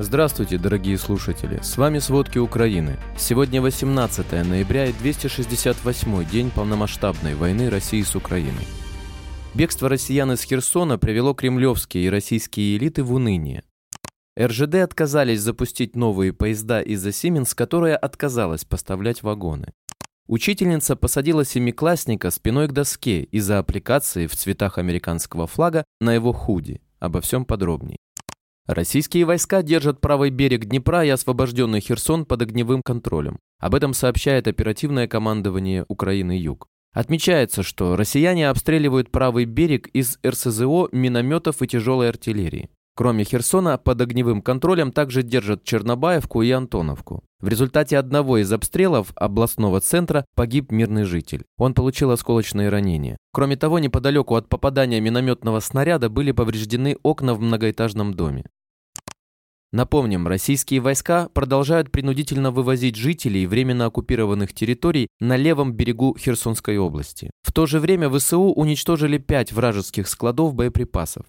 Здравствуйте, дорогие слушатели! С вами «Сводки Украины». Сегодня 18 ноября и 268 день полномасштабной войны России с Украиной. Бегство россиян из Херсона привело кремлевские и российские элиты в уныние. РЖД отказались запустить новые поезда из-за Сименс, которая отказалась поставлять вагоны. Учительница посадила семиклассника спиной к доске из-за аппликации в цветах американского флага на его худи. Обо всем подробней. Российские войска держат правый берег Днепра и освобожденный Херсон под огневым контролем. Об этом сообщает оперативное командование Украины-Юг. Отмечается, что россияне обстреливают правый берег из РСЗО, минометов и тяжелой артиллерии. Кроме Херсона, под огневым контролем также держат Чернобаевку и Антоновку. В результате одного из обстрелов областного центра погиб мирный житель. Он получил осколочные ранения. Кроме того, неподалеку от попадания минометного снаряда были повреждены окна в многоэтажном доме. Напомним, российские войска продолжают принудительно вывозить жителей временно оккупированных территорий на левом берегу Херсонской области. В то же время ВСУ уничтожили пять вражеских складов боеприпасов.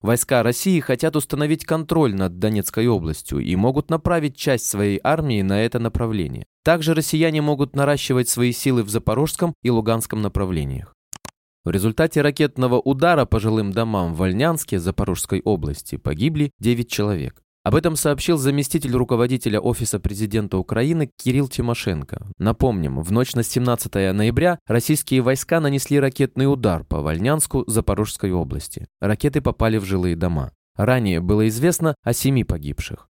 Войска России хотят установить контроль над Донецкой областью и могут направить часть своей армии на это направление. Также россияне могут наращивать свои силы в Запорожском и Луганском направлениях. В результате ракетного удара по жилым домам в Вольнянске Запорожской области погибли 9 человек. Об этом сообщил заместитель руководителя Офиса президента Украины Кирилл Тимошенко. Напомним, в ночь на 17 ноября российские войска нанесли ракетный удар по Вольнянску Запорожской области. Ракеты попали в жилые дома. Ранее было известно о семи погибших.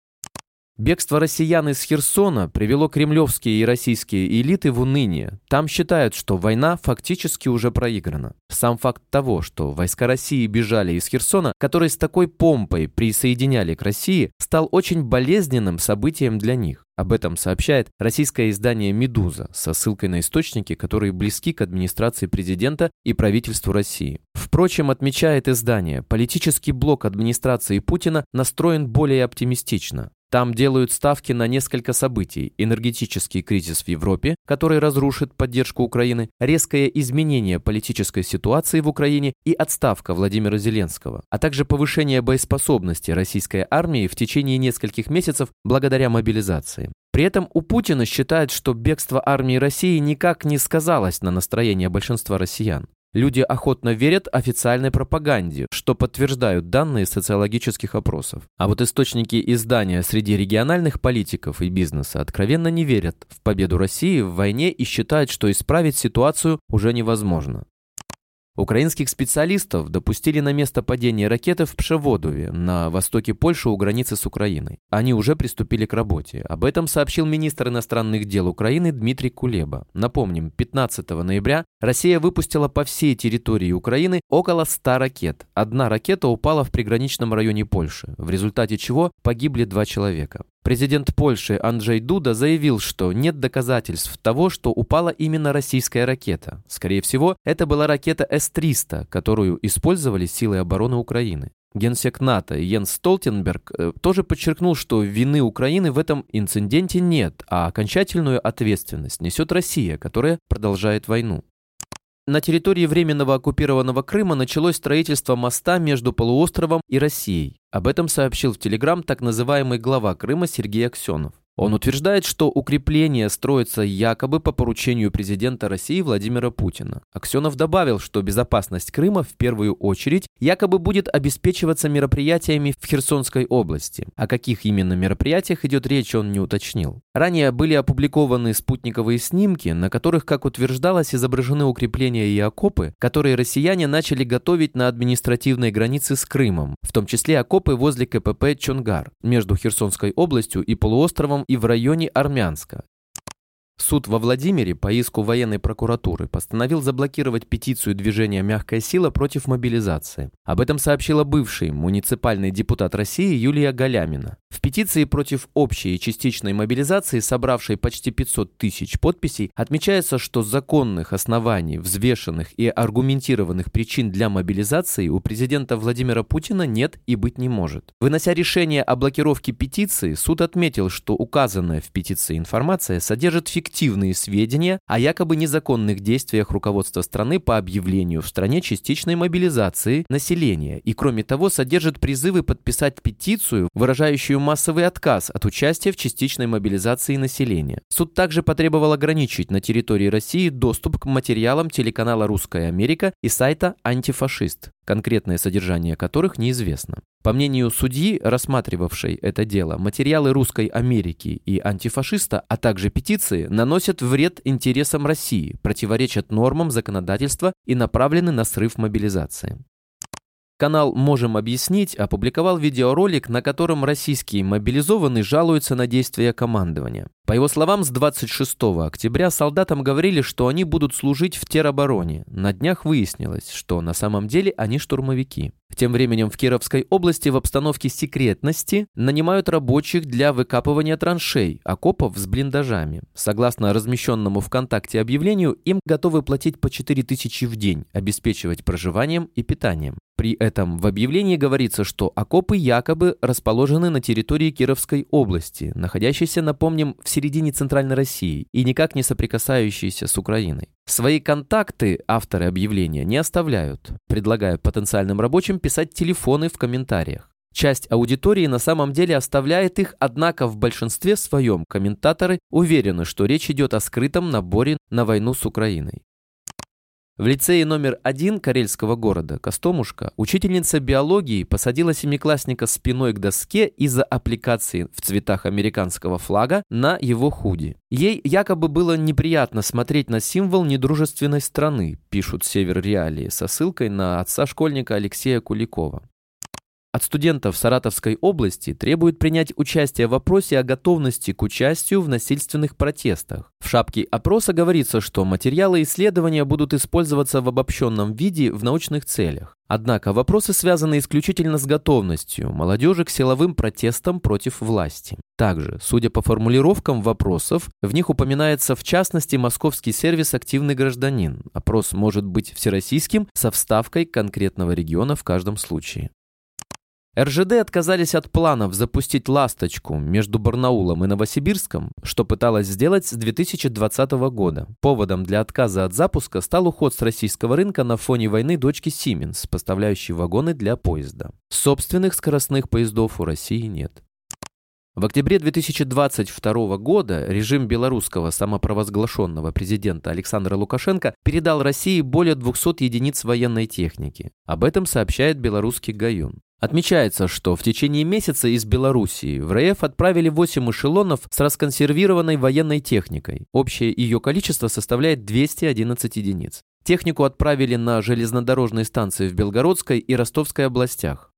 Бегство россиян из Херсона привело кремлевские и российские элиты в уныние. Там считают, что война фактически уже проиграна. Сам факт того, что войска России бежали из Херсона, который с такой помпой присоединяли к России, стал очень болезненным событием для них. Об этом сообщает российское издание «Медуза» со ссылкой на источники, которые близки к администрации президента и правительству России. Впрочем, отмечает издание, политический блок администрации Путина настроен более оптимистично. Там делают ставки на несколько событий. Энергетический кризис в Европе, который разрушит поддержку Украины, резкое изменение политической ситуации в Украине и отставка Владимира Зеленского, а также повышение боеспособности российской армии в течение нескольких месяцев благодаря мобилизации. При этом у Путина считают, что бегство армии России никак не сказалось на настроении большинства россиян. Люди охотно верят официальной пропаганде, что подтверждают данные социологических опросов. А вот источники издания среди региональных политиков и бизнеса откровенно не верят в победу России в войне и считают, что исправить ситуацию уже невозможно. Украинских специалистов допустили на место падения ракеты в Пшеводове на востоке Польши у границы с Украиной. Они уже приступили к работе. Об этом сообщил министр иностранных дел Украины Дмитрий Кулеба. Напомним, 15 ноября Россия выпустила по всей территории Украины около 100 ракет. Одна ракета упала в приграничном районе Польши, в результате чего погибли два человека. Президент Польши Анджей Дуда заявил, что нет доказательств того, что упала именно российская ракета. Скорее всего, это была ракета С-300, которую использовали силы обороны Украины. Генсек НАТО Йенс Столтенберг э, тоже подчеркнул, что вины Украины в этом инциденте нет, а окончательную ответственность несет Россия, которая продолжает войну. На территории временного оккупированного Крыма началось строительство моста между полуостровом и Россией. Об этом сообщил в Телеграм так называемый глава Крыма Сергей Аксенов. Он утверждает, что укрепление строится якобы по поручению президента России Владимира Путина. Аксенов добавил, что безопасность Крыма в первую очередь якобы будет обеспечиваться мероприятиями в Херсонской области. О каких именно мероприятиях идет речь, он не уточнил. Ранее были опубликованы спутниковые снимки, на которых, как утверждалось, изображены укрепления и окопы, которые россияне начали готовить на административной границе с Крымом, в том числе окопы возле КПП Чонгар между Херсонской областью и полуостровом и в районе Армянска. Суд во Владимире по иску военной прокуратуры постановил заблокировать петицию движения «Мягкая сила» против мобилизации. Об этом сообщила бывший муниципальный депутат России Юлия Галямина. В петиции против общей и частичной мобилизации, собравшей почти 500 тысяч подписей, отмечается, что законных оснований, взвешенных и аргументированных причин для мобилизации у президента Владимира Путина нет и быть не может. Вынося решение о блокировке петиции, суд отметил, что указанная в петиции информация содержит фиктивные сведения о якобы незаконных действиях руководства страны по объявлению в стране частичной мобилизации населения и, кроме того, содержит призывы подписать петицию, выражающую массовый отказ от участия в частичной мобилизации населения. Суд также потребовал ограничить на территории России доступ к материалам телеканала «Русская Америка» и сайта «Антифашист», конкретное содержание которых неизвестно. По мнению судьи, рассматривавшей это дело, материалы «Русской Америки» и «Антифашиста», а также петиции, наносят вред интересам России, противоречат нормам законодательства и направлены на срыв мобилизации. Канал «Можем объяснить» опубликовал видеоролик, на котором российские мобилизованные жалуются на действия командования. По его словам, с 26 октября солдатам говорили, что они будут служить в теробороне. На днях выяснилось, что на самом деле они штурмовики. Тем временем в Кировской области в обстановке секретности нанимают рабочих для выкапывания траншей, окопов с блиндажами. Согласно размещенному ВКонтакте объявлению, им готовы платить по 4 тысячи в день, обеспечивать проживанием и питанием. При этом в объявлении говорится, что окопы якобы расположены на территории Кировской области, находящейся, напомним, в середине Центральной России и никак не соприкасающейся с Украиной. Свои контакты авторы объявления не оставляют, предлагая потенциальным рабочим писать телефоны в комментариях. Часть аудитории на самом деле оставляет их, однако в большинстве своем комментаторы уверены, что речь идет о скрытом наборе на войну с Украиной. В лицее номер один карельского города Костомушка учительница биологии посадила семиклассника спиной к доске из-за аппликации в цветах американского флага на его худи. Ей якобы было неприятно смотреть на символ недружественной страны, пишут Север Реалии, со ссылкой на отца школьника Алексея Куликова. От студентов Саратовской области требуют принять участие в вопросе о готовности к участию в насильственных протестах. В шапке опроса говорится, что материалы исследования будут использоваться в обобщенном виде в научных целях. Однако вопросы связаны исключительно с готовностью молодежи к силовым протестам против власти. Также, судя по формулировкам вопросов, в них упоминается в частности московский сервис «Активный гражданин». Опрос может быть всероссийским со вставкой конкретного региона в каждом случае. РЖД отказались от планов запустить «Ласточку» между Барнаулом и Новосибирском, что пыталась сделать с 2020 года. Поводом для отказа от запуска стал уход с российского рынка на фоне войны дочки Siemens, поставляющей вагоны для поезда. Собственных скоростных поездов у России нет. В октябре 2022 года режим белорусского самопровозглашенного президента Александра Лукашенко передал России более 200 единиц военной техники. Об этом сообщает белорусский Гаюн. Отмечается, что в течение месяца из Белоруссии в РФ отправили 8 эшелонов с расконсервированной военной техникой. Общее ее количество составляет 211 единиц. Технику отправили на железнодорожные станции в Белгородской и Ростовской областях.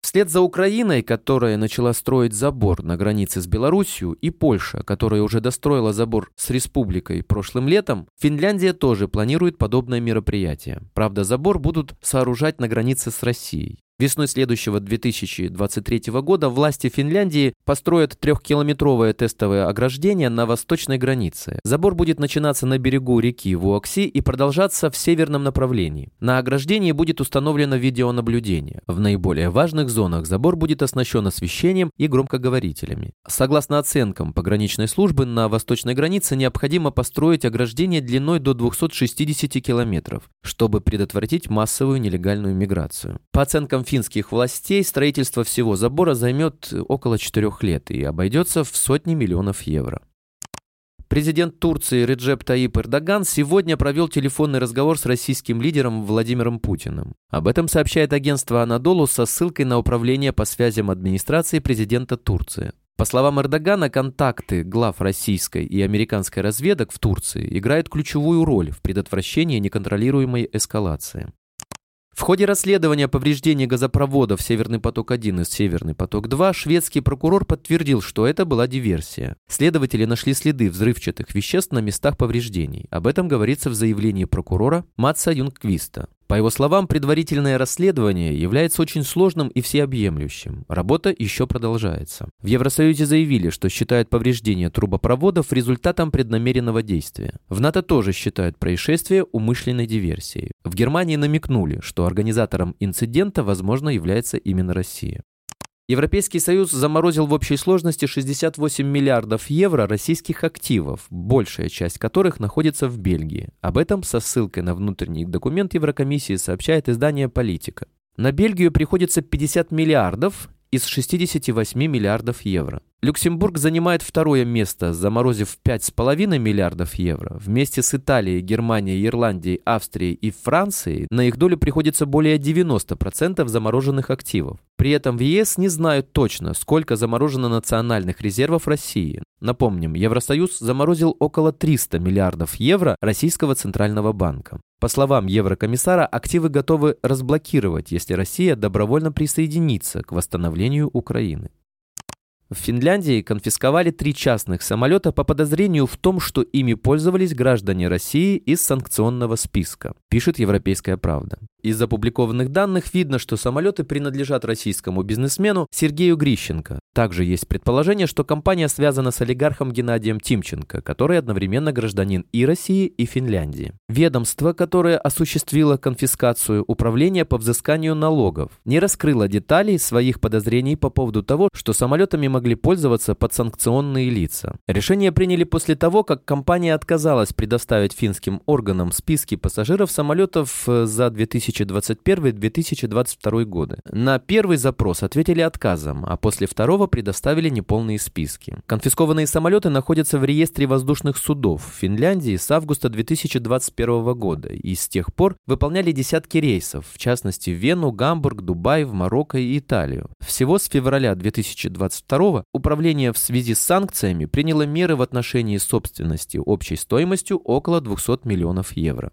Вслед за Украиной, которая начала строить забор на границе с Белоруссией, и Польша, которая уже достроила забор с республикой прошлым летом, Финляндия тоже планирует подобное мероприятие. Правда, забор будут сооружать на границе с Россией. Весной следующего 2023 года власти Финляндии построят трехкилометровое тестовое ограждение на восточной границе. Забор будет начинаться на берегу реки Вуокси и продолжаться в северном направлении. На ограждении будет установлено видеонаблюдение. В наиболее важных зонах забор будет оснащен освещением и громкоговорителями. Согласно оценкам пограничной службы, на восточной границе необходимо построить ограждение длиной до 260 километров, чтобы предотвратить массовую нелегальную миграцию. По оценкам финских властей строительство всего забора займет около четырех лет и обойдется в сотни миллионов евро. Президент Турции Реджеп Таип Эрдоган сегодня провел телефонный разговор с российским лидером Владимиром Путиным. Об этом сообщает агентство «Анадолу» со ссылкой на управление по связям администрации президента Турции. По словам Эрдогана, контакты глав российской и американской разведок в Турции играют ключевую роль в предотвращении неконтролируемой эскалации. В ходе расследования повреждений газопроводов «Северный поток-1» и «Северный поток-2» шведский прокурор подтвердил, что это была диверсия. Следователи нашли следы взрывчатых веществ на местах повреждений. Об этом говорится в заявлении прокурора Матса Юнгквиста. По его словам, предварительное расследование является очень сложным и всеобъемлющим. Работа еще продолжается. В Евросоюзе заявили, что считают повреждение трубопроводов результатом преднамеренного действия. В НАТО тоже считают происшествие умышленной диверсией. В Германии намекнули, что организатором инцидента, возможно, является именно Россия. Европейский Союз заморозил в общей сложности 68 миллиардов евро российских активов, большая часть которых находится в Бельгии. Об этом со ссылкой на внутренний документ Еврокомиссии сообщает издание «Политика». На Бельгию приходится 50 миллиардов из 68 миллиардов евро. Люксембург занимает второе место, заморозив 5,5 миллиардов евро. Вместе с Италией, Германией, Ирландией, Австрией и Францией на их долю приходится более 90% замороженных активов. При этом в ЕС не знают точно, сколько заморожено национальных резервов России. Напомним, Евросоюз заморозил около 300 миллиардов евро российского центрального банка. По словам еврокомиссара, активы готовы разблокировать, если Россия добровольно присоединится к восстановлению Украины. В Финляндии конфисковали три частных самолета по подозрению в том, что ими пользовались граждане России из санкционного списка, пишет «Европейская правда». Из опубликованных данных видно, что самолеты принадлежат российскому бизнесмену Сергею Грищенко. Также есть предположение, что компания связана с олигархом Геннадием Тимченко, который одновременно гражданин и России, и Финляндии. Ведомство, которое осуществило конфискацию управления по взысканию налогов, не раскрыло деталей своих подозрений по поводу того, что самолетами могли пользоваться подсанкционные лица. Решение приняли после того, как компания отказалась предоставить финским органам списки пассажиров самолетов э, за 2000 2021-2022 годы. На первый запрос ответили отказом, а после второго предоставили неполные списки. Конфискованные самолеты находятся в реестре воздушных судов в Финляндии с августа 2021 года и с тех пор выполняли десятки рейсов, в частности в Вену, Гамбург, Дубай, в Марокко и Италию. Всего с февраля 2022 управление в связи с санкциями приняло меры в отношении собственности общей стоимостью около 200 миллионов евро.